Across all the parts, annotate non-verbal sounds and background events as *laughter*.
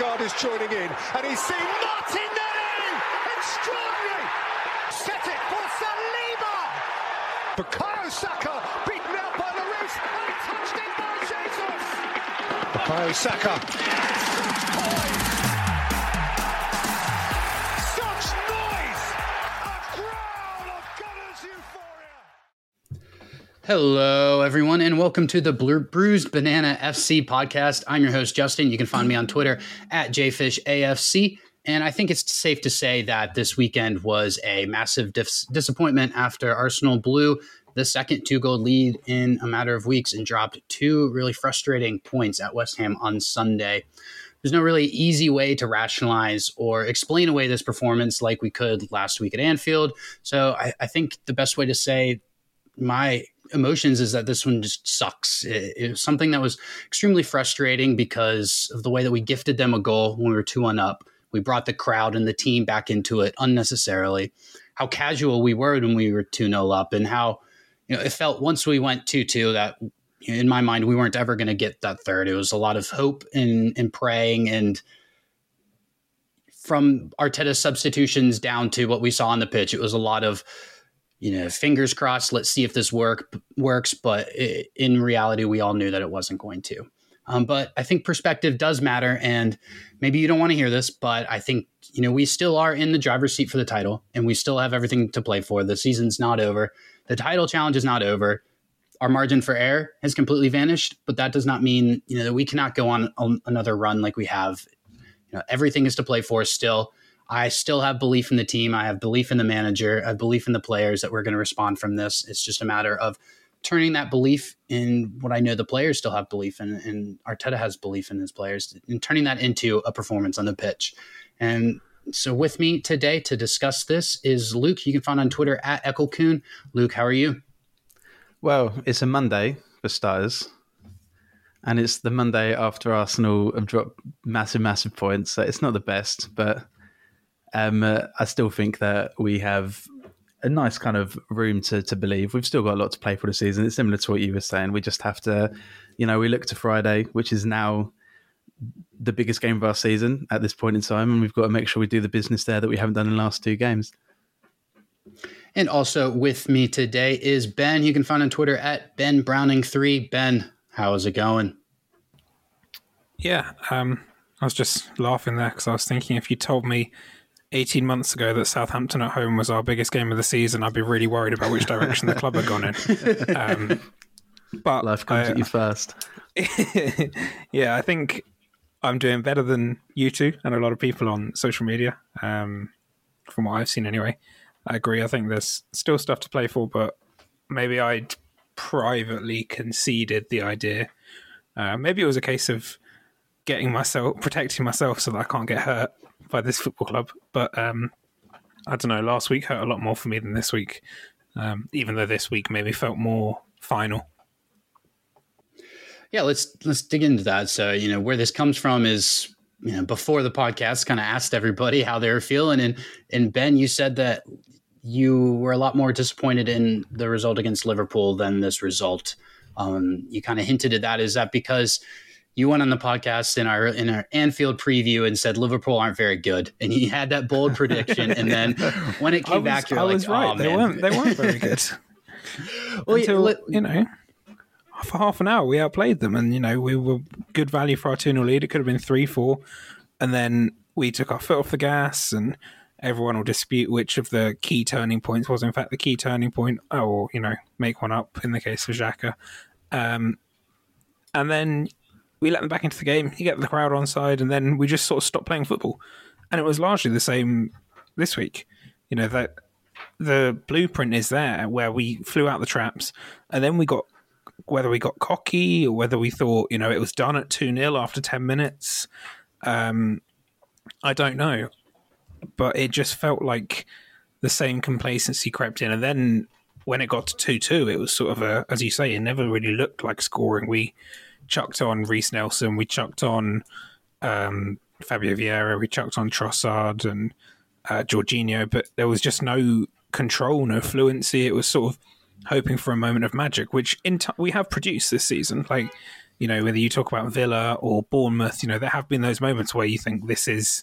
Odegaard is joining in, and he's seen Martinelli! Extraordinary! Set it for Saliba! Bukayo Saka beaten out by Lloris, and touched in by Jesus! Bukayo Saka. Hello, everyone, and welcome to the Bru- Bruised Banana FC podcast. I'm your host, Justin. You can find me on Twitter at JFishAFC. And I think it's safe to say that this weekend was a massive dis- disappointment after Arsenal blew the second two goal lead in a matter of weeks and dropped two really frustrating points at West Ham on Sunday. There's no really easy way to rationalize or explain away this performance like we could last week at Anfield. So I, I think the best way to say my emotions is that this one just sucks. It, it, was something that was extremely frustrating because of the way that we gifted them a goal when we were 2 1 up. We brought the crowd and the team back into it unnecessarily. How casual we were when we were 2 0 up, and how you know it felt once we went 2 2 that in my mind we weren't ever going to get that third. It was a lot of hope and, and praying and from Arteta's substitutions down to what we saw on the pitch, it was a lot of you know, fingers crossed. Let's see if this work works. But it, in reality, we all knew that it wasn't going to. Um, but I think perspective does matter, and maybe you don't want to hear this, but I think you know we still are in the driver's seat for the title, and we still have everything to play for. The season's not over. The title challenge is not over. Our margin for error has completely vanished, but that does not mean you know that we cannot go on another run like we have. You know, everything is to play for still. I still have belief in the team. I have belief in the manager. I have belief in the players that we're going to respond from this. It's just a matter of turning that belief in what I know the players still have belief in, and Arteta has belief in his players, and turning that into a performance on the pitch. And so, with me today to discuss this is Luke. You can find on Twitter at ekulkun. Luke, how are you? Well, it's a Monday for starters. And it's the Monday after Arsenal have dropped massive, massive points. So it's not the best, but um, uh, I still think that we have a nice kind of room to, to believe. We've still got a lot to play for the season. It's similar to what you were saying. We just have to, you know, we look to Friday, which is now the biggest game of our season at this point in time, and we've got to make sure we do the business there that we haven't done in the last two games. And also with me today is Ben. You can find on Twitter at Ben Browning3. Ben, how is it going? Yeah, um, I was just laughing there because I was thinking if you told me 18 months ago that Southampton at home was our biggest game of the season, I'd be really worried about which direction the club had gone in. Um, but life comes I, at you first. *laughs* yeah, I think I'm doing better than you two and a lot of people on social media, um, from what I've seen anyway. I agree. I think there's still stuff to play for, but maybe I'd privately conceded the idea. Uh, maybe it was a case of getting myself, protecting myself so that I can't get hurt by this football club. But um, I don't know. Last week hurt a lot more for me than this week, um, even though this week maybe felt more final. Yeah, let's let's dig into that. So you know where this comes from is you know before the podcast, kind of asked everybody how they were feeling, and and Ben, you said that you were a lot more disappointed in the result against Liverpool than this result. Um, you kind of hinted at that. Is that because you went on the podcast in our in our Anfield preview and said Liverpool aren't very good, and you had that bold prediction, and then when it *laughs* came was, back, you're I like, was right. oh, they man. weren't. They weren't very good. *laughs* well, Until you know, for half an hour we outplayed them, and you know we were good value for our two 0 lead. It could have been three four, and then we took our foot off the gas, and everyone will dispute which of the key turning points was in fact the key turning point, or you know make one up in the case of Xhaka. Um, and then we let them back into the game. You get the crowd on side, and then we just sort of stopped playing football. And it was largely the same this week. You know that the blueprint is there where we flew out the traps, and then we got whether we got cocky or whether we thought you know it was done at two 0 after ten minutes. Um, I don't know, but it just felt like the same complacency crept in, and then when it got to two two, it was sort of a, as you say, it never really looked like scoring. We chucked on Reiss Nelson, we chucked on um, Fabio Vieira, we chucked on Trossard and uh, Jorginho, but there was just no control, no fluency. It was sort of hoping for a moment of magic, which t- we have produced this season. Like you know, whether you talk about Villa or Bournemouth, you know, there have been those moments where you think this is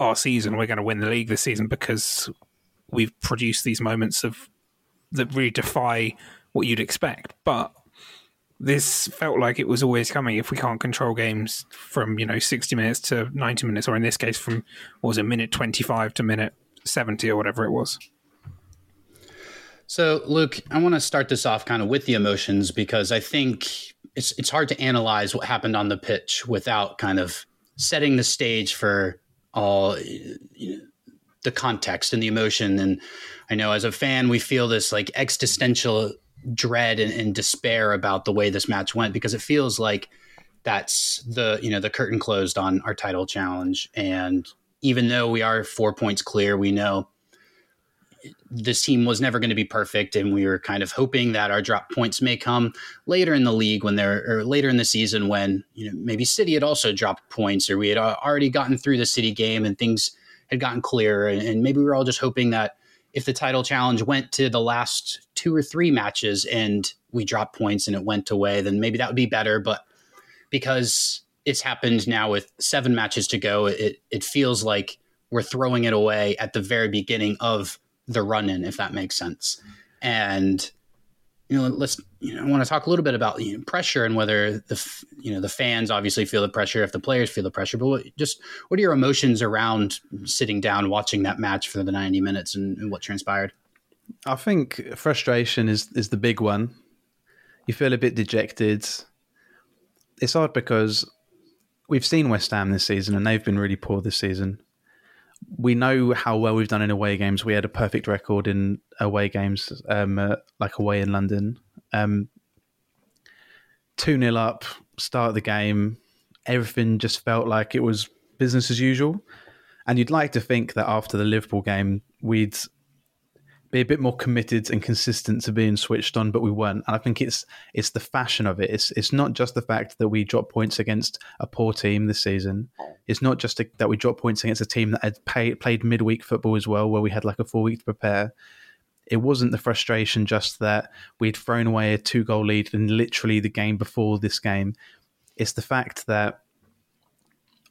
our season. We're going to win the league this season because we've produced these moments of that really defy what you'd expect. But this felt like it was always coming. If we can't control games from you know 60 minutes to 90 minutes or in this case from was it minute 25 to minute 70 or whatever it was. So luke i want to start this off kind of with the emotions because i think it's it's hard to analyze what happened on the pitch without kind of setting the stage for all you know, the context and the emotion. And i know as a fan we feel this like existential dread and, and, despair about the way this match went because it feels like that's the you know the curtain closed on our title challenge. And even though we are four points clear we know this team was never going to be perfect and we were kind of hoping that our drop points may come later in the league when they're or later in the season when you know maybe city had also dropped points or we had already gotten through the city game and things had gotten clearer. And, and maybe we were all just hoping that if the title challenge went to the last two or three matches and we dropped points and it went away, then maybe that would be better. But because it's happened now with seven matches to go, it it feels like we're throwing it away at the very beginning of the run in, if that makes sense. And you know, let's you know, I want to talk a little bit about you know, pressure and whether the you know the fans obviously feel the pressure, if the players feel the pressure. But what, just what are your emotions around sitting down watching that match for the ninety minutes and, and what transpired? I think frustration is is the big one. You feel a bit dejected. It's hard because we've seen West Ham this season and they've been really poor this season we know how well we've done in away games. We had a perfect record in away games, um, uh, like away in London. Um, 2 0 up, start the game. Everything just felt like it was business as usual. And you'd like to think that after the Liverpool game, we'd be a bit more committed and consistent to being switched on, but we weren't. And I think it's it's the fashion of it. It's it's not just the fact that we dropped points against a poor team this season. It's not just a, that we dropped points against a team that had pay, played midweek football as well, where we had like a four week to prepare. It wasn't the frustration just that we'd thrown away a two goal lead in literally the game before this game. It's the fact that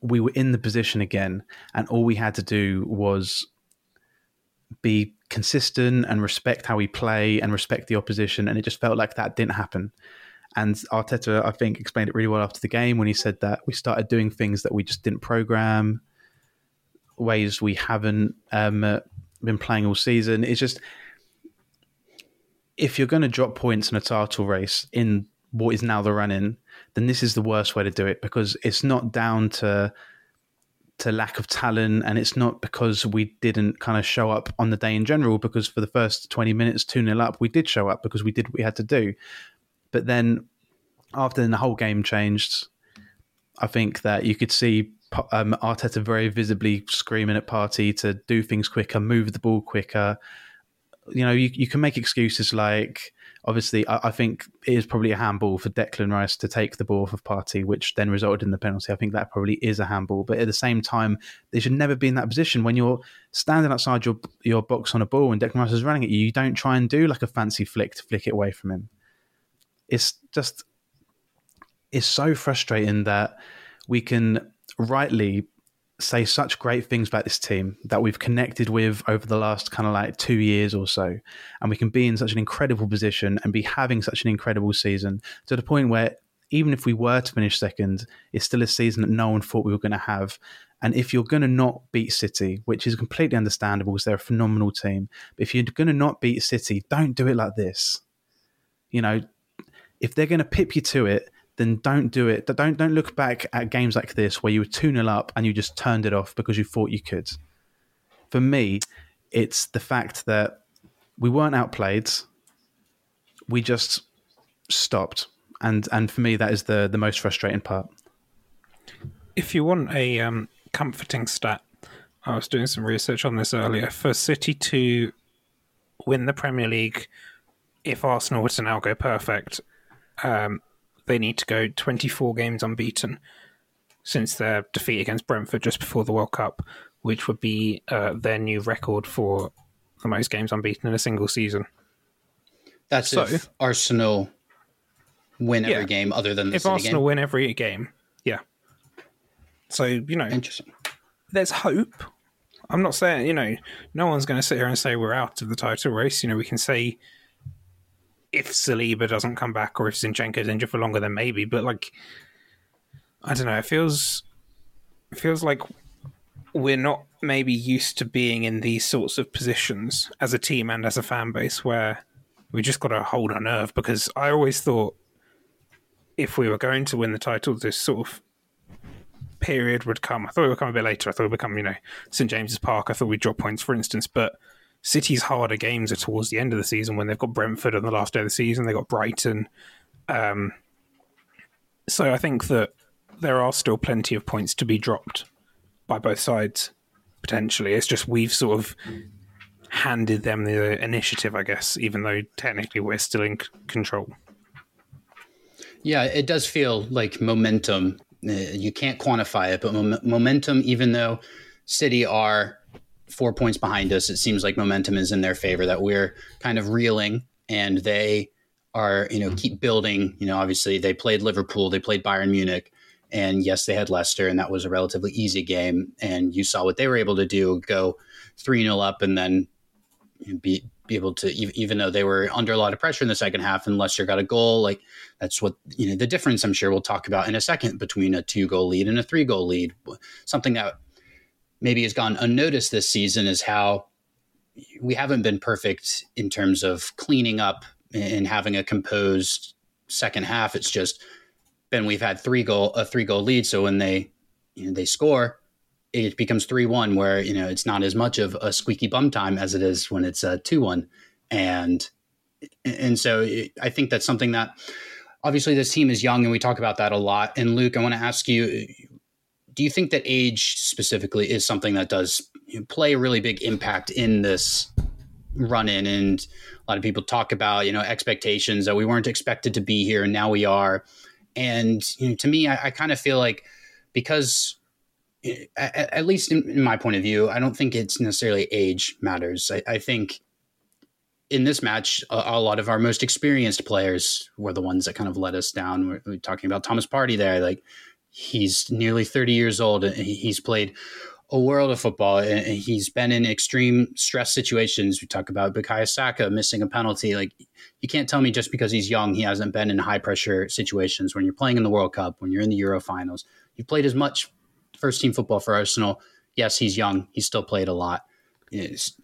we were in the position again, and all we had to do was be consistent and respect how we play and respect the opposition. And it just felt like that didn't happen. And Arteta, I think, explained it really well after the game when he said that we started doing things that we just didn't program, ways we haven't um, uh, been playing all season. It's just if you're going to drop points in a title race in what is now the run in, then this is the worst way to do it because it's not down to to lack of talent and it's not because we didn't kind of show up on the day in general because for the first 20 minutes 2 0 up we did show up because we did what we had to do. But then after the whole game changed i think that you could see um, arteta very visibly screaming at Partey to do things quicker move the ball quicker. You know you, you can make excuses like obviously, I, I, think it is probably a handball for Declan Rice to take the ball off of Partey, which then resulted in the penalty. I think that probably is a handball. But at the same time, they should never be in that position when you're standing outside your your box on a ball and Declan Rice is running at you. You don't try and do like a fancy flick to flick it away from him. It's just it's so frustrating that we can rightly say such great things about this team that we've connected with over the last kind of like two years or so. And we can be in such an incredible position and be having such an incredible season to the point where even if we were to finish second, it's still a season that no one thought we were going to have. And if you're going to not beat City, which is completely understandable because they're a phenomenal team, but if you're going to not beat City, don't do it like this. You know, if they're going to pip you to it, then don't do it. Don't don't look back at games like this where you were 2 0 up and you just turned it off because you thought you could. For me, it's the fact that we weren't outplayed. We just stopped. And and for me that is the the most frustrating part. If you want a um, comforting stat, I was doing some research on this earlier. For City to win the Premier League, if Arsenal were to now go perfect, um, they need to go 24 games unbeaten since their defeat against Brentford just before the World Cup, which would be uh, their new record for the most games unbeaten in a single season. That's so, if Arsenal win every Yeah. game other than the if City Arsenal game. win every game, yeah. So you know, Interesting. there's hope. I'm not saying you know, no one's going to sit here and say we're out of the title race. You know, we can say if Saliba doesn't come back or if Zinchenko's injured for longer, then maybe. But like, I don't know. It feels it feels like we're not maybe used to being in these sorts of positions as a team and as a fan base where we just got to hold our nerve because I always thought if we were going to win the title, this sort of period would come. I thought it would come a bit later. I thought it would come, you know, St James's Park. I thought we'd drop points, for instance. But City's harder games are towards the end of the season when they've got Brentford on the last day of the season. They've got Brighton. Um, so I think that there are still plenty of points to be dropped by both sides, potentially. It's just we've sort of handed them the initiative, I guess, even though technically we're still in c- control. Yeah, it does feel like momentum. Uh, You can't quantify it, but mom- momentum, even though City are four points behind us, it seems like momentum is in their favor, that we're kind of reeling and they are, you know, keep building. You know, obviously they played Liverpool, they played Bayern Munich, and yes, they had Leicester, and that was a relatively easy game. And you saw what they were able to do go 3 0 up and then be, be able to, even though they were under a lot of pressure in the second half, and Leicester got a goal, like that's what, you know, the difference I'm sure we'll talk about in a second between a two goal lead and a three goal lead. Something that maybe has gone unnoticed this season is how we haven't been perfect in terms of cleaning up and having a composed second half. It's just been we've had three goal a three goal lead, so when they you know, they score, it becomes three one, where you know it's not as much of a squeaky bum time as it is when it's a two one, and and so it, I think that's something that obviously this team is young, and we talk about that a lot. And Luke, I want to ask you. Do you think that age specifically is something that does play a really big impact in this run in? And a lot of people talk about, you know, expectations that we weren't expected to be here and now we are. And you know, to me, I, I kind of feel like because, eh, at, at least in, in, my point of view, I don't think it's necessarily age matters. I, I think in this match, a, a, lot of our most experienced players were the ones that kind of let us down. We're, we're talking about Thomas Partey there, like he's nearly 30 years old and he's played a world of football and he's been in extreme stress situations. We talk about Bukayo Saka missing a penalty. Like you can't tell me just because he's young, he hasn't been in high pressure situations when you're playing in the World Cup, when you're in the Euro finals. You've played as much first team football for Arsenal. Yes, he's young. He's still played a lot.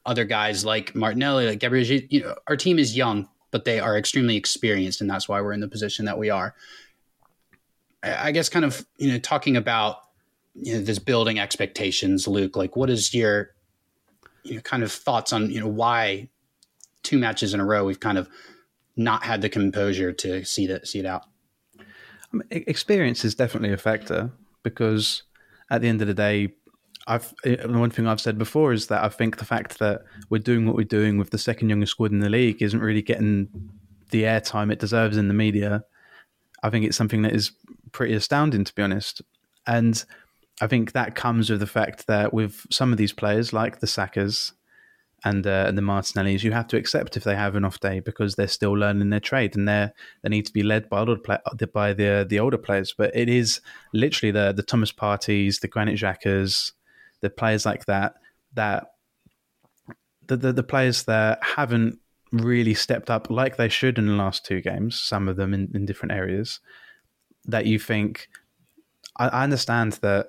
Other guys like Martinelli, like Gabriel, you know, our team is young, but they are extremely experienced, and that's why we're in the position that we are. I guess, kind of, you know, talking about you know, this building expectations, Luke. Like, what is your, you know, kind of thoughts on you know why two matches in a row we've kind of not had the composure to see that see it out. I mean, experience is definitely a factor because at the end of the day, I've eh, one thing I've said before is that I think the fact that we're doing what we're doing with the second youngest squad in the league isn't really getting the airtime it deserves in the media. I think it's something that is pretty astounding, to be honest. And I think that comes with the fact that with some of these players, like the Sakas and uh, and the Martinellis, you have to accept if they have an off day because they're still learning their trade and they they need to be led by older play, by the the older players. But it is literally the the Thomas Parteys, the Granit Xhakas, the players like that that the, the the players that haven't really stepped up like they should in the last two games. Some of them in, in different areas that you think. I, I understand that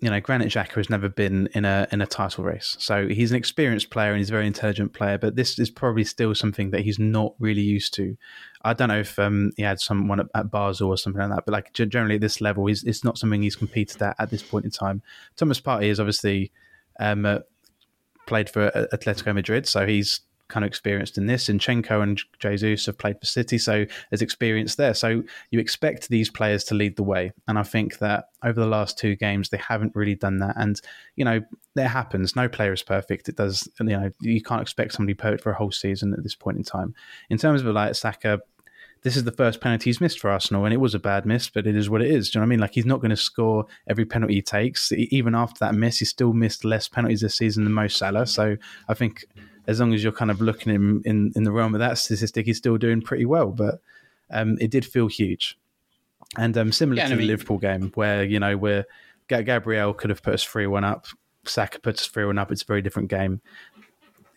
you know, Granit Xhaka has never been in a in a title race, so he's an experienced player and he's a very intelligent player. But this is probably still something that he's not really used to. I don't know if um, he had someone at, at Basel or something like that, but like generally at this level, he's, it's not something he's competed at at this point in time. Thomas Partey is obviously um, uh, played for Atletico Madrid, so he's kind of experienced in this. Zinchenko and Jesus have played for City, so there's experience there. So you expect these players to lead the way. And I think that over the last two games, they haven't really done that. And, you know, that happens. No player is perfect. It does, you know, you can't expect somebody perfect for a whole season at this point in time. In terms of like Saka, this is the first penalty he's missed for Arsenal, and it was a bad miss, but it is what it is. Do you know what I mean? Like he's not going to score every penalty he takes. Even after that miss, he still missed less penalties this season than most Salah. So I think as long as you're kind of looking in, in, in the realm of that statistic, he's still doing pretty well. But um, it did feel huge. And um, similar Yeah, to I the Liverpool game, where you know where Gabriel could have put us three one up, Saka put us three one up. It's a very different game.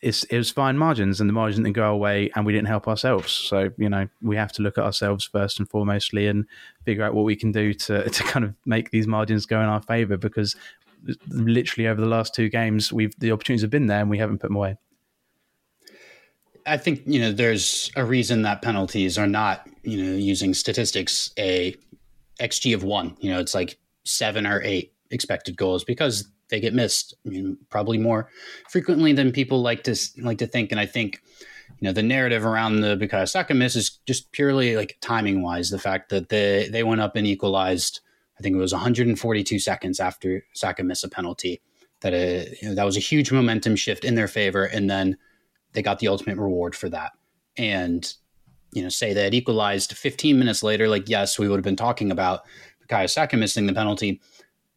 It's, it was fine margins, and the margin didn't go away, and we didn't help ourselves. So you know we have to look at ourselves first and foremostly, and figure out what we can do to *laughs* to kind of make these margins go in our favour. Because literally over the last two games, we've the opportunities have been there, and we haven't put them away. I think you know there's a reason that penalties are not you know using statistics a xG of one. You know, it's like seven or eight expected goals because they get missed. I mean, probably more frequently than people like to like to think. And I think you know the narrative around the Bukayo Saka miss is just purely like timing wise. The fact that they they went up and equalized. I think it was 142 seconds after Saka missed a penalty. That uh, you know, that was a huge momentum shift in their favor, and then they got the ultimate reward for that. And you know, say had equalized 15 minutes later, like yes, we would have been talking about Bukayo Saka missing the penalty,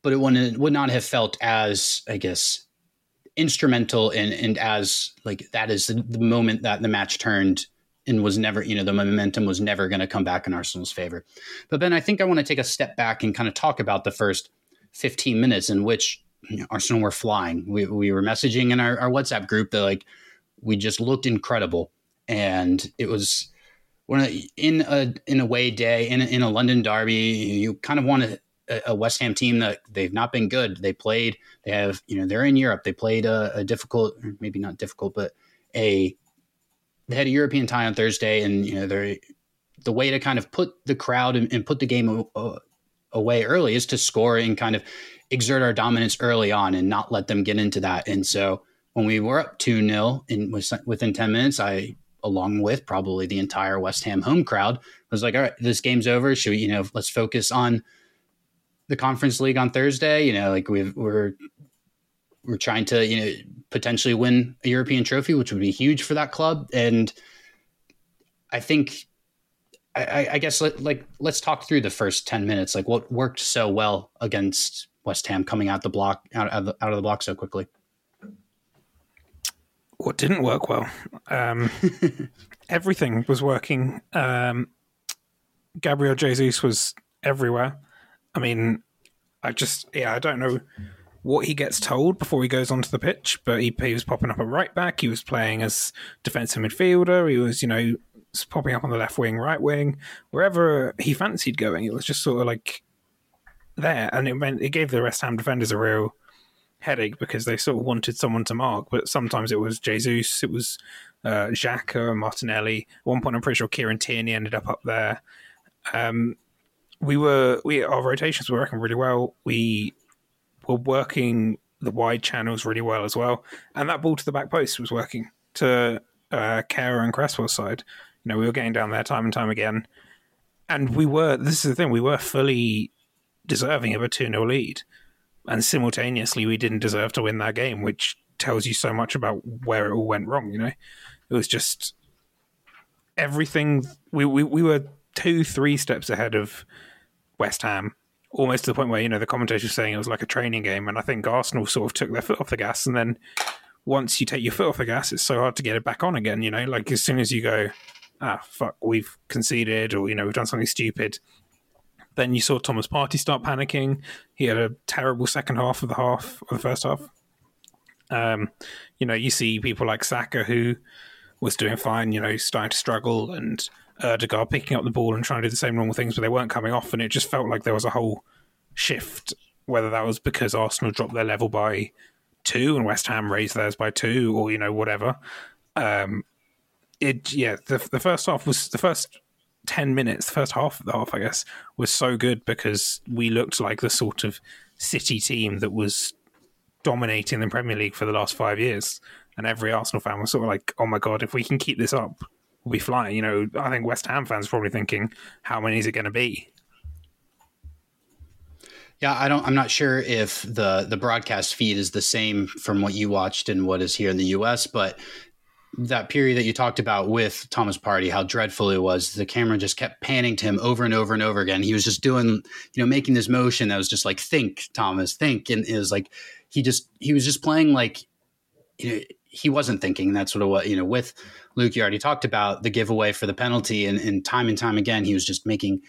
but it wouldn't would not have felt as I guess instrumental and and as like that is the, the moment that the match turned and was never you know the momentum was never going to come back in Arsenal's favor. But Ben, I think I want to take a step back and kind of talk about the first 15 minutes in which you know, Arsenal were flying. We we were messaging in our, our WhatsApp group that like we just looked incredible, and it was one in a in a way day in a, in a London derby. You kind of want a, a West Ham team that they've not been good. They played. They have you know they're in Europe. They played a, a difficult, maybe not difficult, but a they had a European tie on Thursday, and you know they're the way to kind of put the crowd and, and put the game away early is to score and kind of exert our dominance early on and not let them get into that. And so when we were up 2 0 in within 10 minutes, I, along with probably the entire West Ham home crowd, was like, all right, this game's over. Should we, you know, let's focus on the conference league on Thursday. You know, like we've, we're, we're trying to, you know, potentially win a European trophy, which would be huge for that club. And I think I, I, guess let, like let's talk through the first ten minutes. Like what worked so well against West Ham coming out the block out, out, of, the, out of the block so quickly. What didn't work well? Um, *laughs* everything was working. Um, Gabriel Jesus was everywhere. I mean, I just yeah, I don't know what he gets told before he goes onto the pitch, but he, he was popping up at right back. He was playing as defensive midfielder. He was you know popping up on the left wing, right wing, wherever he fancied going. It was just sort of like there, and it meant it gave the West Ham defenders a real headache because they sort of wanted someone to mark, but sometimes it was Jesus, it was uh, Xhaka, Martinelli. At one point, I'm pretty sure Kieran Tierney ended up up there. Um, we were we our rotations were working really well. We were working the wide channels really well as well, and that ball to the back post was working to uh, and Cresswell's side. You know, we were getting down there time and time again, and we were. This is the thing: we were fully deserving of a 2 0 lead. And simultaneously, we didn't deserve to win that game, which tells you so much about where it all went wrong. You know, it was just everything. We, we, we were two, three steps ahead of West Ham, almost to the point where, you know, the commentators were saying it was like a training game. And I think Arsenal sort of took their foot off the gas. And then once you take your foot off the gas, it's so hard to get it back on again. You know, like as soon as you go, ah, fuck, we've conceded or, you know, we've done something stupid. Then you saw Thomas Partey start panicking. He had a terrible second half of the half of the first half. Um, you know, you see people like Saka who was doing fine, you know, starting to struggle, and Odegaard picking up the ball and trying to do the same normal things, but they weren't coming off, and it just felt like there was a whole shift. Whether that was because Arsenal dropped their level by two and West Ham raised theirs by two, or you know, whatever. Um, it yeah, the the first half was the first 10 minutes, the first half of the half, I guess, was so good because we looked like the sort of City team that was dominating the Premier League for the last five years. And every Arsenal fan was sort of like, oh my God, if we can keep this up, we'll be flying. You know, I think West Ham fans probably thinking, how many is it going to be? Yeah, I don't. I'm not sure if the the broadcast feed is the same from what you watched and what is here in the U.S. But that period that you talked about with Thomas Partey, how dreadful it was. The camera just kept panning to him over and over and over again. He was just doing, you know, making this motion that was just like, think, Thomas, think. And it was like, he just, he was just playing like, you know, he wasn't thinking. That's sort of what you know. With Luke, you already talked about the giveaway for the penalty, and, and time and time again, he was just making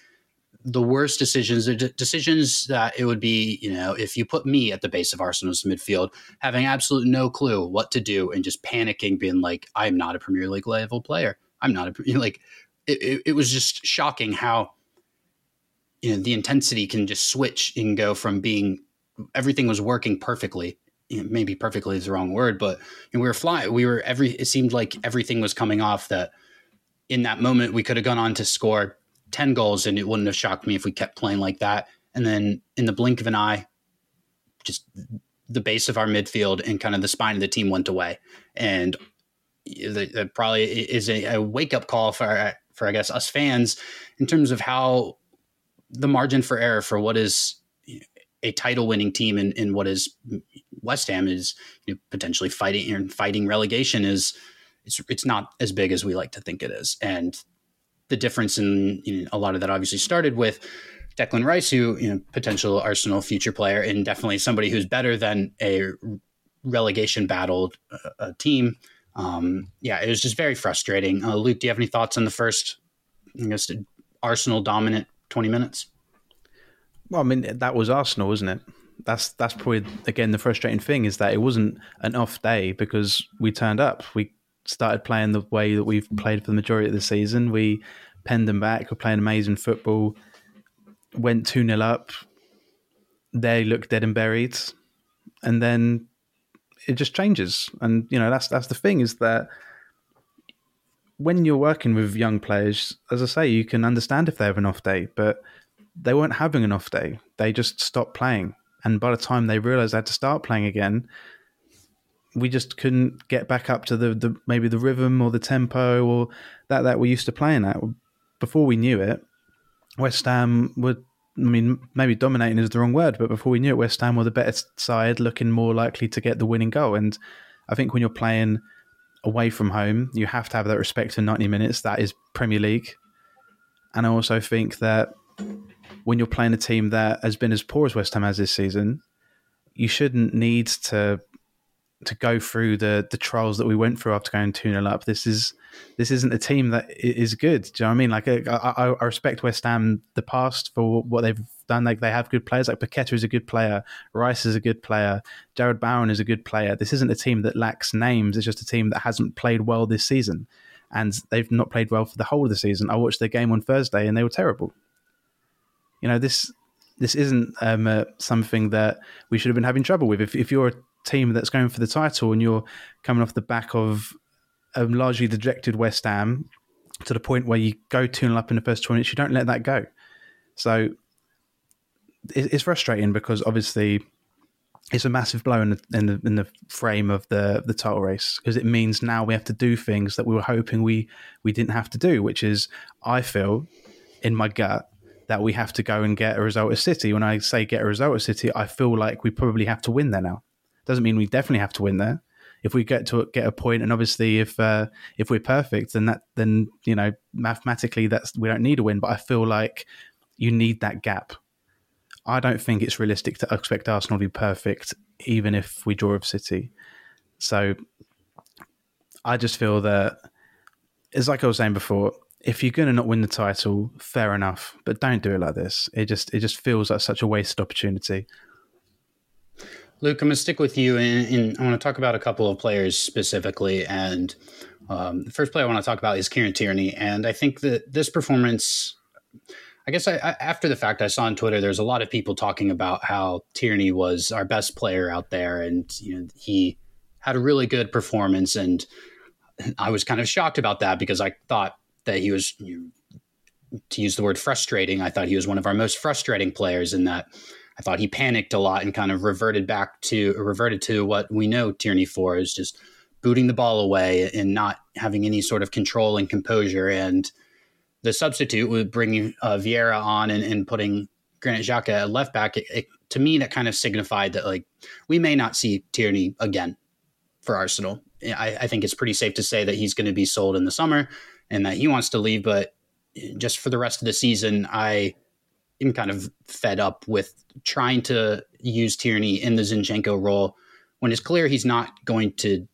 the worst decisions, the decisions that it would be, you know, if you put me at the base of Arsenal's midfield, having absolutely no clue what to do and just panicking, being like, I'm not a Premier League level player. I'm not a, *laughs* like, it, it, it was just shocking how, you know, the intensity can just switch and go from being everything was working perfectly. Maybe perfectly is the wrong word, but we were flying. We were every, it seemed like everything was coming off that in that moment we could have gone on to score 10 goals and it wouldn't have shocked me if we kept playing like that. And then in the blink of an eye, just the base of our midfield and kind of the spine of the team went away. And that probably is a, a wake up call for, for, I guess, us fans in terms of how the margin for error for what is a title winning team and, and what is West Ham is you know, potentially fighting and fighting relegation is it's it's not as big as we like to think it is. And the difference in a lot of that obviously started with Declan Rice, who you know potential Arsenal future player, and definitely somebody who's better than a relegation battled uh, team. Um, yeah, it was just very frustrating. Uh, Luke, do you have any thoughts on the first, I guess, Arsenal dominant twenty minutes? Well, I mean that was Arsenal, wasn't it? That's that's probably again the frustrating thing is that it wasn't an off day because we turned up. We started playing the way that we've played for the majority of the season. We penned them back. We're playing amazing football. Went 2 0 up. They looked dead and buried. And then it just changes. And, you know, that's that's the thing is that when you're working with young players, as I say, you can understand if they have an off day, but they weren't having an off day. They just stopped playing. And by the time they realized they had to start playing again, we just couldn't get back up to the, the maybe the rhythm or the tempo or that that we used to playing at. Before we knew it, West Ham were. I mean, maybe dominating is the wrong word, but before we knew it, West Ham were the better side, looking more likely to get the winning goal. And I think when you're playing away from home, you have to have that respect for 90 minutes. That is Premier League. And I also think that when you're playing a team that has been as poor as West Ham has this season, you shouldn't need to to go through the the trials that we went through after going 2 0 up. This is this isn't a team that is good. Do you know what I mean? Like I, I, respect West Ham the past for what they've done. Like they have good players. Like Paqueta is a good player. Rice is a good player. Jarrod Bowen is a good player. This isn't a team that lacks names. It's just a team that hasn't played well this season, and they've not played well for the whole of the season. I watched their game on Thursday and they were terrible. You know this this isn't um, uh, something that we should have been having trouble with. If, if you're a team that's going for the title and you're coming off the back of a largely dejected West Ham to the point where you go 2 0 up in the first 20 minutes, you don't let that go. So it's frustrating because obviously it's a massive blow in the, in the, in the frame of the the title race because it means now we have to do things that we were hoping we we didn't have to do, which is I feel in my gut that we have to go and get a result at City. When I say get a result at City, I feel like we probably have to win there now. Doesn't mean we definitely have to win there. If we get to get a point, and obviously if uh, if we're perfect, then that then you know mathematically that's we don't need a win. But I feel like you need that gap. I don't think it's realistic to expect Arsenal to be perfect, even if we draw with City. So I just feel that it's like I was saying before. If you're going to not win the title, fair enough, but don't do it like this. It just it just feels like such a wasted opportunity. Luke, I'm going to stick with you, and, and I want to talk about a couple of players specifically. And um, the first player I want to talk about is Kieran Tierney, and I think that this performance. I guess I, I, after the fact, I saw on Twitter there's a lot of people talking about how Tierney was our best player out there, and you know he had a really good performance, and I was kind of shocked about that because I thought that he was, you know, to use the word frustrating, I thought he was one of our most frustrating players in that I thought he panicked a lot and kind of reverted back to reverted to what we know Tierney for is just booting the ball away and not having any sort of control and composure. And the substitute with bringing uh, Vieira on and, and putting Granit Xhaka at left back, it, it, to me that kind of signified that like we may not see Tierney again for Arsenal. I, I think it's pretty safe to say that he's going to be sold in the summer and that he wants to leave. But just for the rest of the season, I am kind of fed up with trying to use Tierney in the Zinchenko role when it's clear he's not going to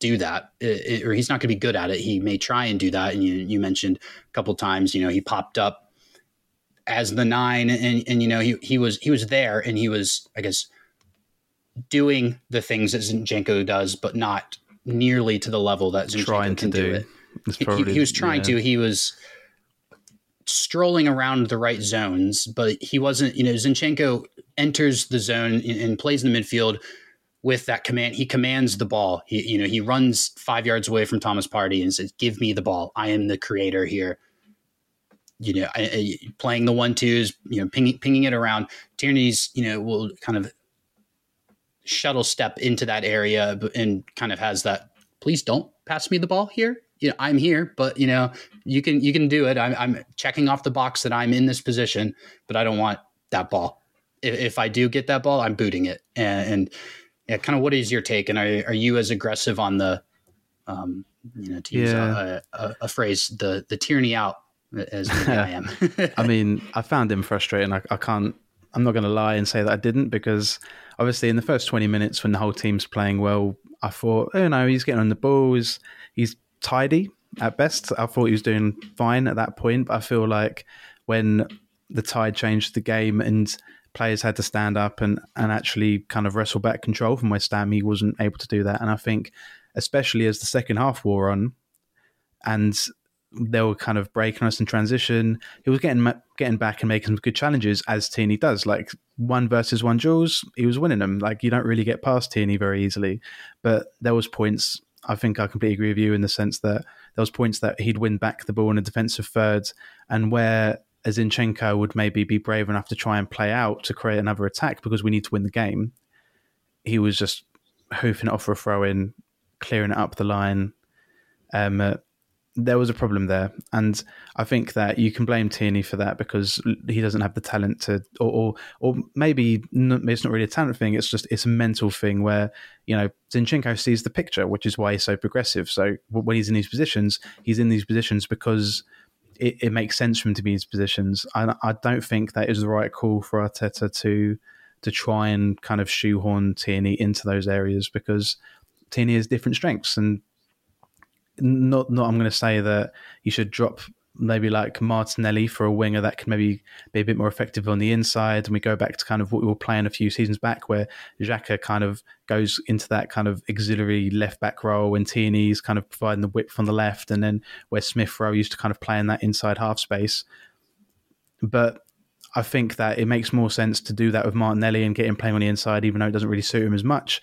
do that, it, or he's not going to be good at it. He may try and do that. And you, you mentioned a couple times, you know, he popped up as the nine, and and you know he he was he was there, and he was I guess doing the things that Zinchenko does, but not nearly to the level that Zinchenko Trying to can do, do. it. He- probably- he, was trying yeah. to. He was strolling around the right zones, but he wasn't. You know, Zinchenko enters the zone and, and plays in the midfield with that command. He commands the ball. He, you know, he runs five yards away from Thomas Partey and says, "Give me the ball. I am the creator here." You know, I, I, playing the one twos. You know, pinging, pinging it around. Tierney's, you know, will kind of shuttle step into that area and kind of has that. Please don't pass me the ball here. You know, I'm here, but you know, you can you can do it. I'm, I'm checking off the box that I'm in this position, but I don't want that ball. If, if I do get that ball, I'm booting it. And, and yeah, kind of what is your take? And are, are you as aggressive on the, um, you know, to use Yeah. a, a, a phrase, the the Tierney out as I am? *laughs* *laughs* I mean, I found him frustrating. I, I can't. I'm not going to lie and say that I didn't because obviously in the first 20 minutes when the whole team's playing well, I thought, oh no, he's getting on the ball. He's, he's tidy at best. I thought he was doing fine at that point, but I feel like when the tide changed the game and players had to stand up and, and actually kind of wrestle back control from West Ham, he wasn't able to do that. And I think, especially as the second half wore on, and they were kind of breaking us in transition. He was getting getting back and making some good challenges as Tierney does. Like one versus one duels, he was winning them. Like you don't really get past Tierney very easily. But there was points. I think I completely agree with you in the sense that there was points that he'd win back the ball in a defensive third, and where Zinchenko would maybe be brave enough to try and play out to create another attack because we need to win the game. He was just hoofing it off for a throw in, clearing it up the line. Um, uh, there was a problem there, and I think that you can blame Tierney for that because he doesn't have the talent to, or or, or maybe it's not really a talent thing. It's just it's a mental thing where you know Zinchenko sees the picture, which is why he's so progressive. So when he's in these positions, he's in these positions because it, it makes sense for him to be in these positions. I, I don't think that is the right call for Arteta to to try and kind of shoehorn Tierney into those areas because Tierney has different strengths and not not I'm going to say that you should drop maybe like Martinelli for a winger that can maybe be a bit more effective on the inside. And we go back to kind of what we were playing a few seasons back, where Xhaka kind of goes into that kind of auxiliary left back role, and Tierney's kind of providing the whip from the left, and then where Smith Rowe used to kind of play in that inside half space. But I think that it makes more sense to do that with Martinelli and get him playing on the inside, even though it doesn't really suit him as much,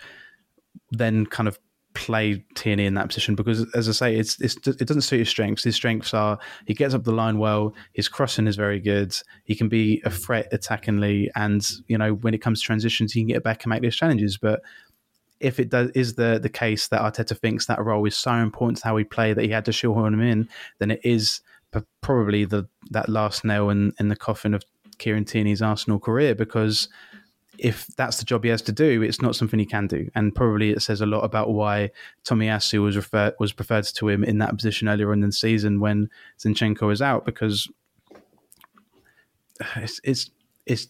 than kind of play Tierney in that position because, as I say, it's, it's it doesn't suit his strengths. His strengths are he gets up the line well, his crossing is very good, he can be a threat attackingly, and you know when it comes to transitions, he can get back and make those challenges. But if it does is the the case that Arteta thinks that role is so important to how we play that he had to shoehorn him in, then it is probably the that last nail in, in the coffin of Kieran Tierney's Arsenal career because if that's the job he has to do, it's not something he can do, and probably it says a lot about why Tomiyasu was referred was preferred to him in that position earlier on in the season when Zinchenko was out because *sighs* it's it's it's.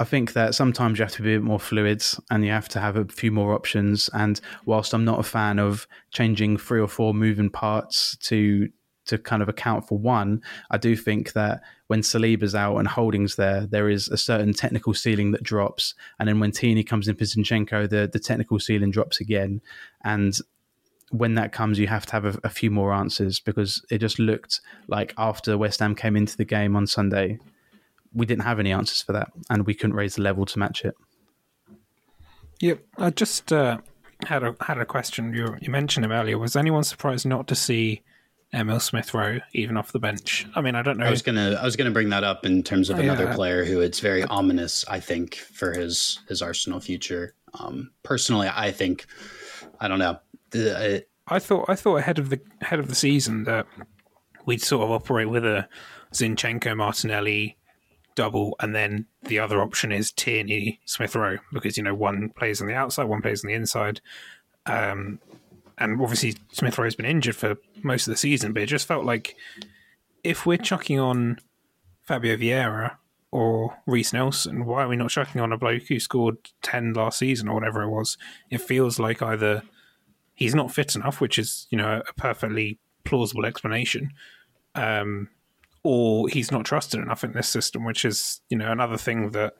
I think that sometimes you have to be a bit more fluid and you have to have a few more options. And whilst I'm not a fan of changing three or four moving parts to to kind of account for one, I do think that when Saliba's out and Holding's there, there is a certain technical ceiling that drops. And then when Tierney comes in for Zinchenko, the, the technical ceiling drops again. And when that comes, you have to have a, a few more answers because it just looked like after West Ham came into the game on Sunday, we didn't have any answers for that, and we couldn't raise the level to match it. Yep, I just uh, had a had a question. You you mentioned him earlier. Was anyone surprised not to see Emil Smith Rowe even off the bench? I mean, I don't know. I was gonna I was gonna bring that up in terms of Oh, another yeah. player who it's very ominous. I think for his his Arsenal future. Um, personally, I think I don't know. The, I thought I thought ahead of the ahead of the season that we'd sort of operate with a Zinchenko Martinelli double, and then the other option is Tierney Smith Rowe because you know one plays on the outside, one plays on the inside. Um, and obviously Smith Rowe's been injured for most of the season, but it just felt like if we're chucking on Fabio Vieira or Reiss Nelson, why are we not chucking on a bloke who scored ten last season or whatever it was? It feels like either he's not fit enough, which is you know a perfectly plausible explanation, um, or he's not trusted enough in this system, which is you know another thing that,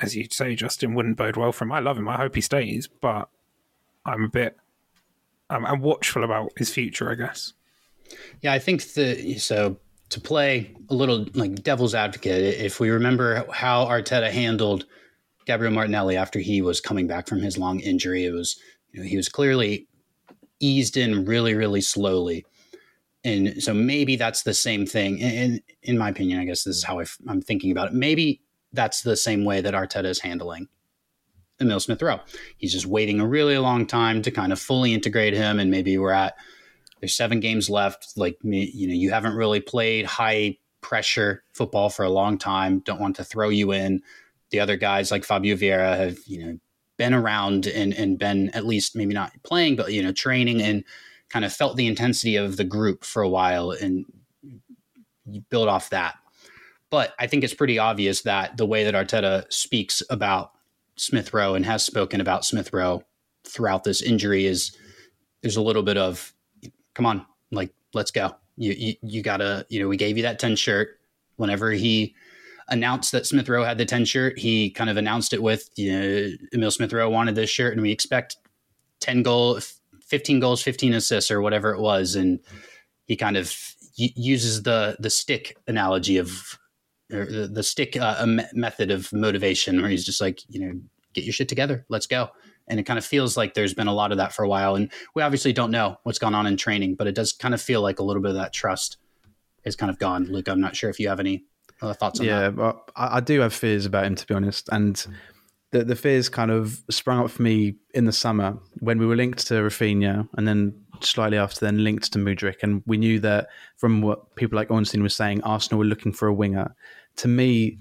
as you say, Justin wouldn't bode well for him. I love him. I hope he stays, but I'm a bit I'm, I'm watchful about his future. I guess. Yeah, I think the so to play a little like devil's advocate, if we remember how Arteta handled Gabriel Martinelli after he was coming back from his long injury, it was you know, he was clearly eased in really, really slowly. And so maybe that's the same thing. And in my opinion, I guess this is how i f- I'm thinking about it. Maybe that's the same way that Arteta is handling Emile Smith Rowe. He's just waiting a really long time to kind of fully integrate him. And maybe we're at there's seven games left. Like you know, you haven't really played high pressure football for a long time. Don't want to throw you in. The other guys like Fabio Vieira have you know been around and and been at least maybe not playing, but you know training and kind of felt the intensity of the group for a while, and you build off that. But I think it's pretty obvious that the way that Arteta speaks about Smith Rowe and has spoken about Smith Rowe throughout this injury is there's a little bit of come on, like let's go. You you, you gotta you know we gave you that ten shirt whenever he announced that Smith Rowe had the 10 shirt, he kind of announced it with, you know, Emile Smith Rowe wanted this shirt and we expect 10 goals, 15 goals, 15 assists or whatever it was. And he kind of uses the, the stick analogy of the, the stick uh, method of motivation where he's just like, you know, get your shit together. Let's go. And it kind of feels like there's been a lot of that for a while. And we obviously don't know what's gone on in training, but it does kind of feel like a little bit of that trust is kind of gone. Luke, I'm not sure if you have any thoughts on yeah, that. Yeah, I, I, do have fears about him, to be honest. And the, the fears kind of sprung up for me in the summer when we were linked to Rafinha and then slightly after then linked to Mudryk. And we knew that from what people like Ornstein was saying, Arsenal were looking for a winger. To me,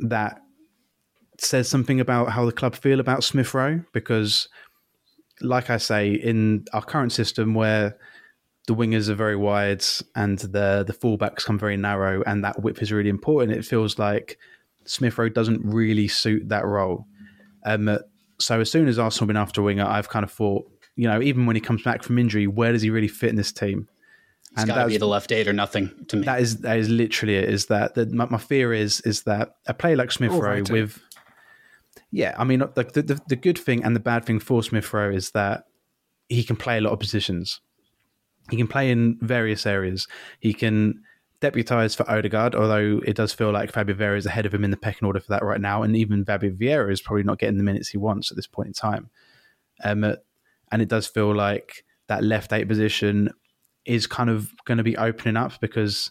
that says something about how the club feel about Smith Rowe because, like I say, in our current system where the wingers are very wide and the the fullbacks come very narrow, and that width is really important. It feels like Smith Rowe doesn't really suit that role. Um, so as soon as Arsenal been after a winger, I've kind of thought, you know, even when he comes back from injury, where does he really fit in this team? It's got to be the left eight or nothing to me. That is that is literally it. Is that the, my, my, fear is is that a player like Smith Rowe with yeah, I mean, the, the, the good thing and the bad thing for Smith Rowe is that he can play a lot of positions. He can play in various areas. He can deputise for Odegaard, although it does feel like Fabio Vieira is ahead of him in the pecking order for that right now, and even Fabio Vieira is probably not getting the minutes he wants at this point in time. Um, and it does feel like that left eight position is kind of going to be opening up because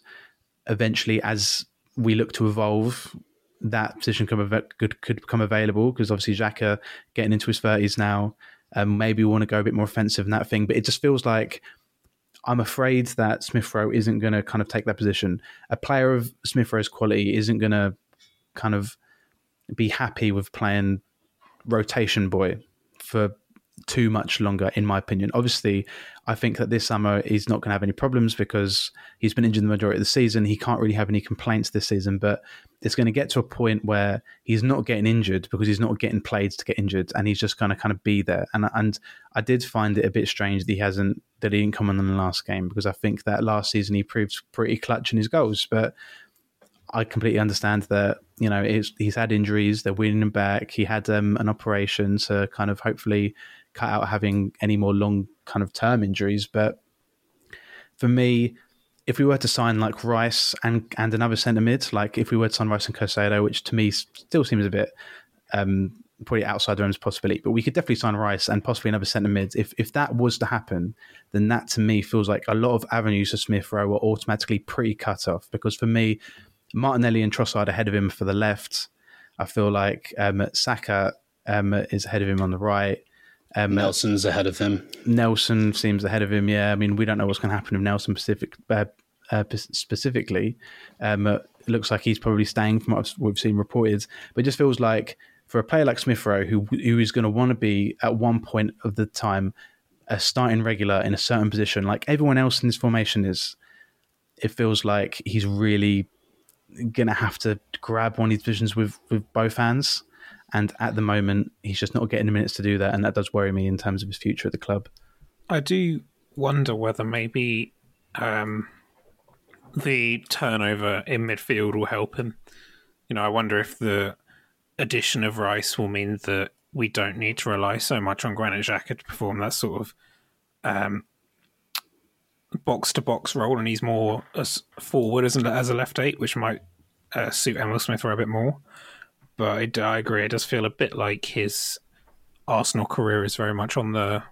eventually, as we look to evolve that position could, could, become available because obviously Xhaka getting into his 30s now, um, maybe we want to go a bit more offensive in that thing. But it just feels like I'm afraid that Smith Rowe isn't going to kind of take that position. A player of Smith Rowe's quality isn't going to kind of be happy with playing rotation boy for too much longer, in my opinion. Obviously, I think that this summer he's not going to have any problems because he's been injured the majority of the season. He can't really have any complaints this season, but it's going to get to a point where he's not getting injured because he's not getting played to get injured, and he's just going to kind of be there. And and I did find it a bit strange that he hasn't that he didn't come on in the last game because I think that last season he proved pretty clutch in his goals, but. I completely understand that you know he's had injuries. They're winning him back. He had um, an operation to kind of hopefully cut out having any more long kind of term injuries. But for me, if we were to sign like Rice and and another centre mid, like if we were to sign Rice and Caicedo, which to me still seems a bit um, probably outside the realms possibility, but we could definitely sign Rice and possibly another centre mid. If if that was to happen, then that to me feels like a lot of avenues for Smith Rowe are automatically pretty cut off. Because for me, Martinelli and Trossard ahead of him for the left. I feel like um, Saka um, is ahead of him on the right. Um, Nelson's ahead of him. Nelson seems ahead of him. Yeah, I mean, we don't know what's going to happen with Nelson specific, uh, uh, specifically. Um, uh, it looks like he's probably staying from what we've seen reported, but it just feels like for a player like Smith Rowe, who who is going to want to be at one point of the time a starting regular in a certain position, like everyone else in this formation is, it feels like he's really going to have to grab one of these positions with with both hands. And at the moment, he's just not getting the minutes to do that, and that does worry me in terms of his future at the club. I do wonder whether maybe um, the turnover in midfield will help him. You know, I wonder if the addition of Rice will mean that we don't need to rely so much on Granit Xhaka to perform that sort of um, box to box role, and he's more as forward as, as a left eight, which might uh, suit Emile Smith a bit more. But it, I agree, it does feel a bit like his Arsenal career is very much on the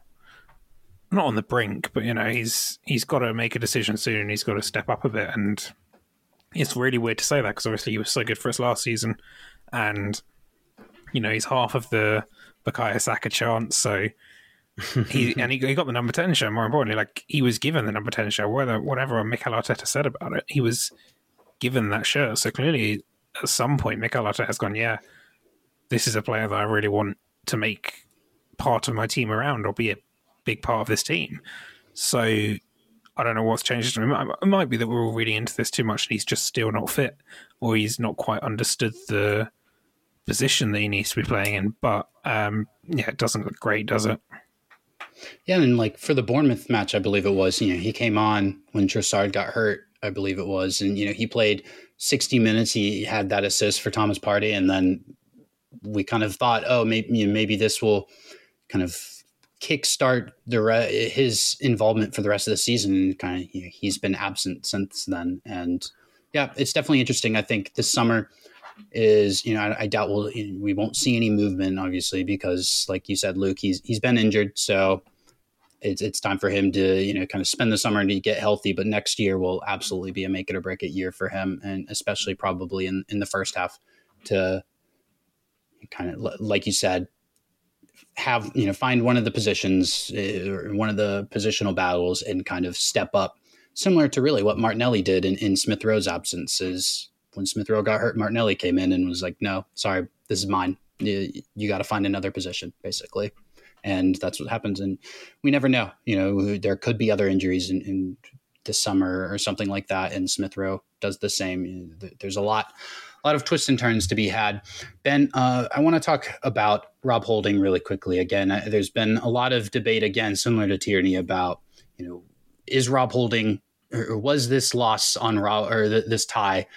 not on the brink, but you know he's he's got to make a decision soon. He's got to step up a bit, and it's really weird to say that because obviously he was so good for us last season, and you know he's half of the Bukayo Saka chance. So he *laughs* and he, he, got the number ten show. More importantly, like he was given the number ten show. Whether whatever Mikel Arteta said about it, he was given that shirt. So clearly, at some point, Mikel Arteta has gone, yeah, this is a player that I really want to make part of my team around or be a big part of this team. So I don't know what's changed. It might, be that we're all reading into this too much and he's just still not fit or he's not quite understood the position that he needs to be playing in. But um, yeah, it doesn't look great, does it? Yeah, and like for the Bournemouth match, I believe it was, you know, he came on when Trossard got hurt, I believe it was. And, you know, he played 60 minutes. He had that assist for Thomas Partey. And then we kind of thought, oh, maybe, maybe this will kind of kickstart the re- his involvement for the rest of the season. Kind of, he's been absent since then, and yeah, it's definitely interesting. I think this summer is you know I, I, doubt we'll we won't see any movement obviously because like you said, Luke, he's he's been injured, so it's it's time for him to you know kind of spend the summer and to get healthy. But next year will absolutely be a make it or break it year for him, and especially probably in in the first half to kind of like you said have you know find one of the positions uh, or one of the positional battles and kind of step up similar to really what Martinelli did in, in Smith Rowe's absence is when Smith Rowe got hurt Martinelli came in and was like no sorry this is mine you, you got to find another position basically and that's what happens and we never know you know there could be other injuries in, in this summer or something like that and Smith Rowe does the same there's a lot a lot of twists and turns to be had. Ben, uh, I want to talk about Rob Holding really quickly. Again, uh, there's been a lot of debate again, similar to Tierney, about you know is Rob Holding or was this loss on Rob or th- this tie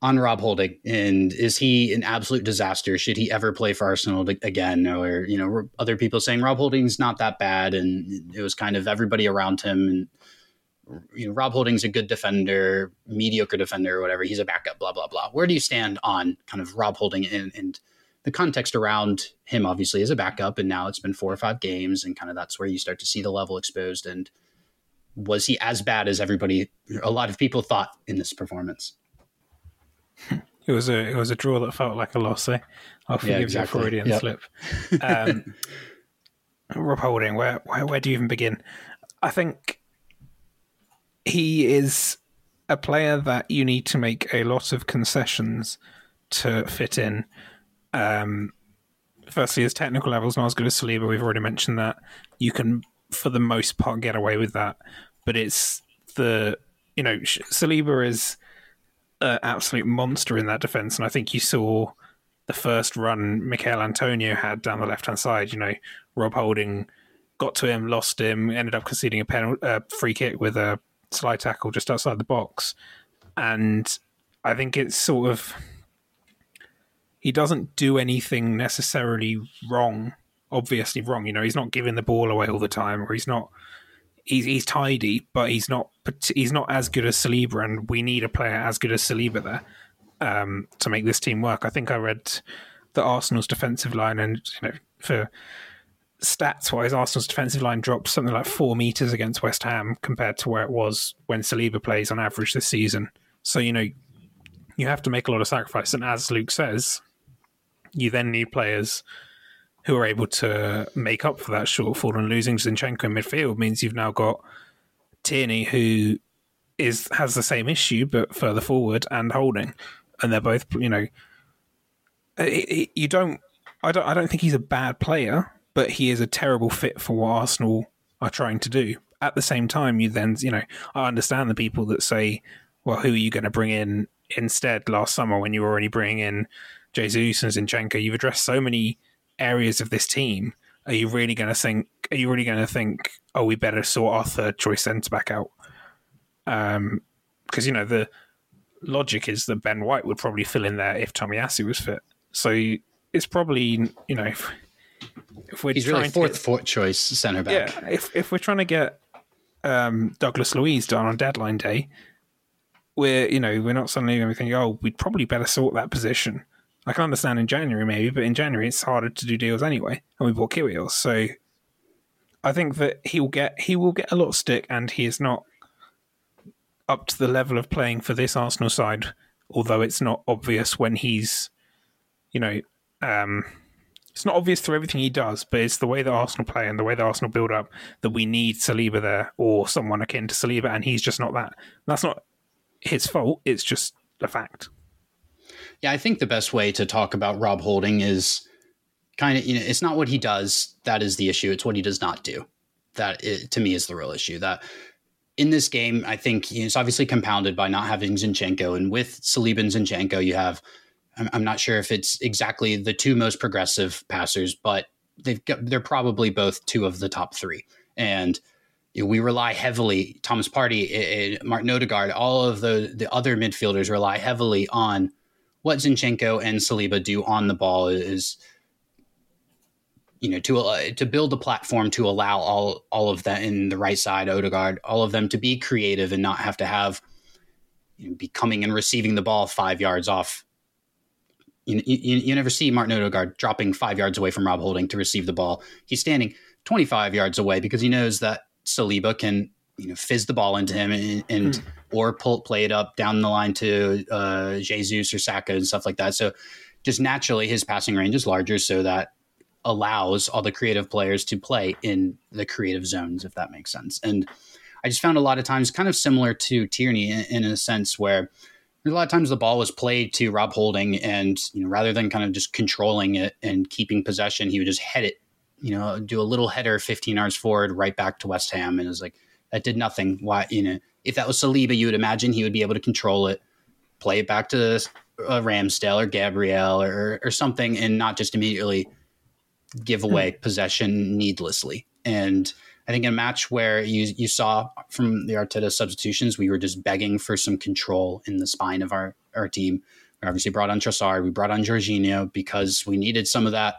on Rob Holding, and is he an absolute disaster? Should he ever play for Arsenal again? Or you know, other people saying Rob Holding's not that bad, and it was kind of everybody around him and you know, Rob Holding's a good defender, mediocre defender, or whatever. He's a backup, blah, blah, blah. Where do you stand on kind of Rob Holding and, and the context around him, obviously, as a backup? And now it's been four or five games, and kind of that's where you start to see the level exposed. And was he as bad as everybody, a lot of people thought in this performance? It was a it was a draw that felt like a loss. Eh? I'll forgive yeah, exactly. you Freudian yep. slip. *laughs* Um, Rob Holding, where, where where do you even begin? I think he is a player that you need to make a lot of concessions to fit in. Um, firstly, his technical level is not as good as Saliba. We've already mentioned that. You can, for the most part, get away with that. But it's the, you know, Saliba is an absolute monster in that defense. And I think you saw the first run Michail Antonio had down the left hand side. You know, Rob Holding got to him, lost him, ended up conceding a penalty, uh, free kick with a slide tackle just outside the box. And I think it's sort of he doesn't do anything necessarily wrong, obviously wrong. You know, he's not giving the ball away all the time, or he's not. He's, he's tidy, but he's not he's not as good as Saliba, and we need a player as good as Saliba there um, to make this team work. I think I read the Arsenal's defensive line, and you know, for stats wise, Arsenal's defensive line dropped something like four meters against West Ham compared to where it was when Saliba plays on average this season. So, you know, you have to make a lot of sacrifice. And as Luke says, you then need players who are able to make up for that shortfall. And losing Zinchenko in midfield means you've now got Tierney, who is has the same issue but further forward and holding, and they're both you know. You don't. I don't. I don't think he's a bad player but he is a terrible fit for what Arsenal are trying to do. At the same time, you then, you know, I understand the people that say, well, who are you going to bring in instead last summer when you were already bringing in Jesus and Zinchenko? You've addressed so many areas of this team are you really going to think? Are you really going to think? Oh, we better sort our third choice centre back out. Um, because you know the logic is that Ben White would probably fill in there if Tomiyasu was fit. So it's probably you know if, if we're He's trying really fourth to, fourth choice center back. yeah, if if we're trying to get um, Douglas Luiz done on deadline day, we're you know we're not suddenly going to think oh we'd probably better sort that position. I can understand in January maybe, but in January it's harder to do deals anyway, and we bought Kiwior, so I think that he will get he will get a lot of stick, and he is not up to the level of playing for this Arsenal side. Although it's not obvious when he's, you know, um, it's not obvious through everything he does, but it's the way that Arsenal play and the way that Arsenal build up that we need Saliba there or someone akin to Saliba, and he's just not that. That's not his fault. It's just a fact. Yeah, I think the best way to talk about Rob Holding is kind of, you know, it's not what he does that is the issue. It's what he does not do. That it, to me is the real issue. That in this game, I think you know, it's obviously compounded by not having Zinchenko. And with Saliba and Zinchenko, you have, I'm, I'm not sure if it's exactly the two most progressive passers, but they've got, they're probably both two of the top three. And we rely heavily, Thomas Partey, eh, eh, Martin Odegaard, all of the, the other midfielders rely heavily on what Zinchenko and Saliba do on the ball is, you know, to uh, to build a platform to allow all all of that in the right side, Odegaard, all of them to be creative and not have to have you know, be coming and receiving the ball five yards off. You, you, you never see Martin Odegaard dropping five yards away from Rob Holding to receive the ball. He's standing 25 yards away because he knows that Saliba can you know fizz the ball into him and, and mm. Or pull play it up down the line to uh, Jesus or Saka and stuff like that. So just naturally, his passing range is larger, so that allows all the creative players to play in the creative zones, if that makes sense. And I just found a lot of times kind of similar to Tierney in, in a sense where a lot of times the ball was played to Rob Holding, and you know rather than kind of just controlling it and keeping possession, he would just head it, you know, do a little header 15 yards forward, right back to West Ham, and it was like that did nothing. Why, you know, if that was Saliba, you would imagine he would be able to control it, play it back to uh, Ramsdale or Gabriel or or something, and not just immediately give away hmm. possession needlessly. And I think in a match where you you saw from the Arteta substitutions, we were just begging for some control in the spine of our our team. We obviously brought on Trossard, we brought on Jorginho because we needed some of that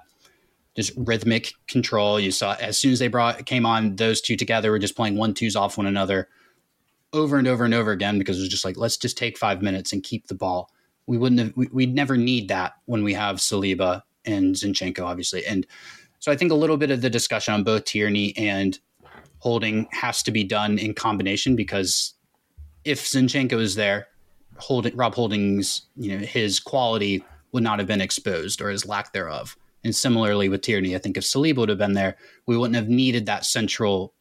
just rhythmic control. You saw as soon as they brought came on, those two together were just playing one twos off one another over and over and over again because it was just like let's just take five minutes and keep the ball. We wouldn't have we, would never need that when we have Saliba and Zinchenko, obviously. And so I think a little bit of the discussion on both Tierney and Holding has to be done in combination because if Zinchenko is there, Holding Rob Holding's you know his quality would not have been exposed or his lack thereof. And similarly with Tierney, I think if Saliba would have been there, we wouldn't have needed that central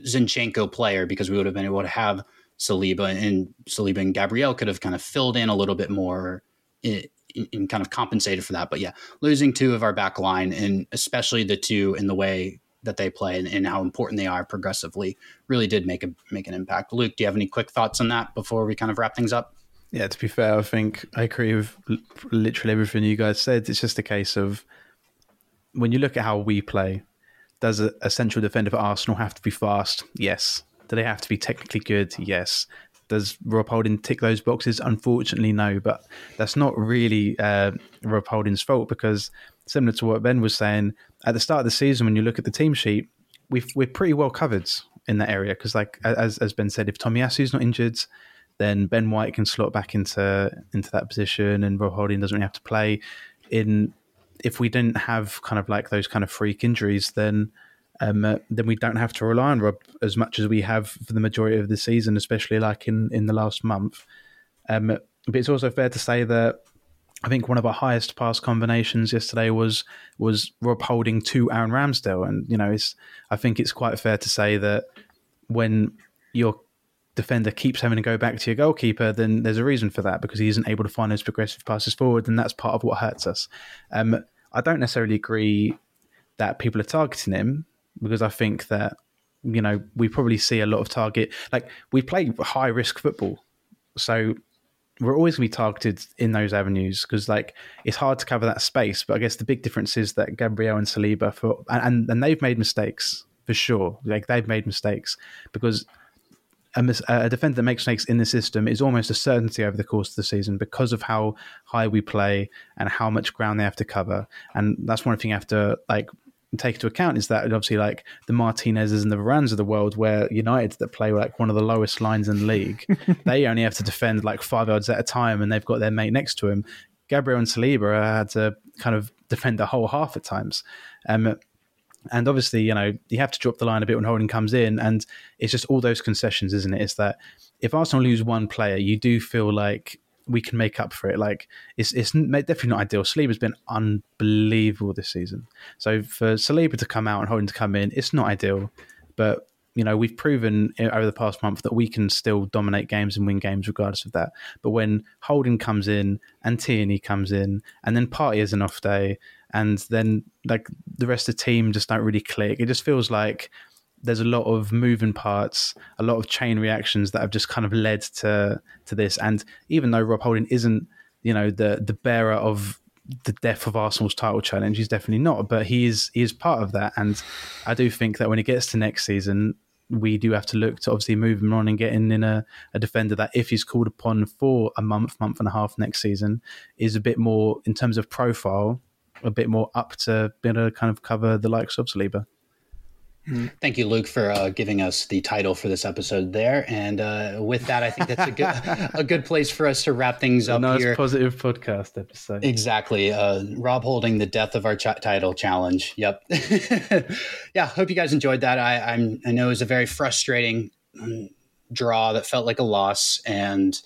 Zinchenko player because we would have been able to have Saliba and Saliba and Gabriel could have kind of filled in a little bit more eh, and kind of compensated for that. But yeah, losing two of our back line and especially the two in the way that they play and, and, how important they are progressively really did make a make an impact. Luke, do you have any quick thoughts on that before we kind of wrap things up? Yeah, to be fair, I think I agree with literally everything you guys said. It's just a case of when you look at how we play, does a, a central defender for Arsenal have to be fast? Yes. Do they have to be technically good? Yes. Does Rob Holding tick those boxes? Unfortunately, no. But that's not really uh, Rob Holding's fault because, similar to what Ben was saying, at the start of the season, when you look at the team sheet, we are pretty well covered in that area because, like as as Ben said, if Tomiyasu's not injured, then Ben White can slot back into into that position, and Rob Holding doesn't really have to play. In if we didn't have kind of like those kind of freak injuries, then um, uh, then we don't have to rely on Rob as much as we have for the majority of the season, especially like in, in the last month. Um, but it's also fair to say that I think one of our highest pass combinations yesterday was was Rob Holding to Aaron Ramsdale, and you know, it's I think it's quite fair to say that when your defender keeps having to go back to your goalkeeper, then there's a reason for that because he isn't able to find those progressive passes forward, and that's part of what hurts us. Um, I don't necessarily agree that people are targeting him because I think that you know we probably see a lot of target like we play high risk football, so we're always going to be targeted in those avenues because like it's hard to cover that space. But I guess the big difference is that Gabriel and Saliba for and and they've made mistakes for sure. Like they've made mistakes because a, a, defender that makes mistakes in the system is almost a certainty over the course of the season because of how high we play and how much ground they have to cover. And that's one thing you have to like take into account is that obviously like the Martinez's and the Varanes of the world, where United that play like one of the lowest lines in the league, *laughs* they only have to defend like five yards at a time, and they've got their mate next to him. Gabriel and Saliba had to kind of defend the whole half at times. Um, and obviously, you know, you have to drop the line a bit when Holding comes in, and it's just all those concessions, isn't it? It's that if Arsenal lose one player, you do feel like we can make up for it. Like it's it's definitely not ideal. Saliba's been unbelievable this season. So for Saliba to come out and Holding to come in, it's not ideal. But you know we've proven eh, over the past month that we can still dominate games and win games regardless of that. But when Holding comes in and Tierney comes in, and then Partey is an off day, and then like the rest of the team just don't really click. It just feels like there's a lot of moving parts, a lot of chain reactions that have just kind of led to to this. And even though Rob Holding isn't, you know, the the bearer of the death of Arsenal's title challenge, he's definitely not. But he is he is part of that. And I do think that when it gets to next season, we do have to look to obviously move him on and getting in a, a defender that if he's called upon for a month, month and a half next season, is a bit more in terms of profile a bit more up to be able to kind of cover the likes of Saliba. Thank you, Luke, for uh, giving us the title for this episode there. And uh, with that, I think that's a good *laughs* a good place for us to wrap things up nice here. positive podcast episode. Exactly. Uh, Rob holding the death of our ch- title challenge. Yep. *laughs* yeah. Hope you guys enjoyed that. I, I'm I know it was a very frustrating um, draw that felt like a loss, and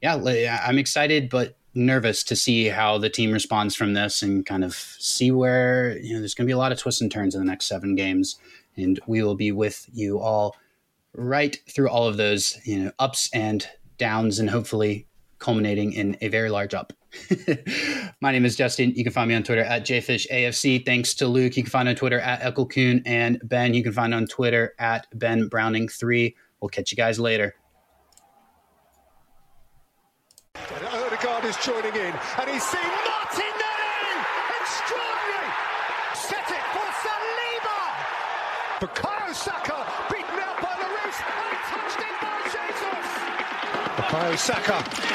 yeah, I'm excited, but nervous to see how the team responds from this and kind of see where you know there's going to be a lot of twists and turns in the next seven games. And we will be with you all right through all of those you know ups and downs and hopefully culminating in a very large up. *laughs* My name is justin. You can find me on twitter at jfishafc thanks to luke. You can find on twitter at ekulkun and ben. You can find on twitter at ben browning 3 we'll catch you guys later is joining in, and he's seen Martinelli! Extraordinary! Set it for Saliba! Bukayo Saka beaten out by Lloris and touched in by Jesus! Bukayo Saka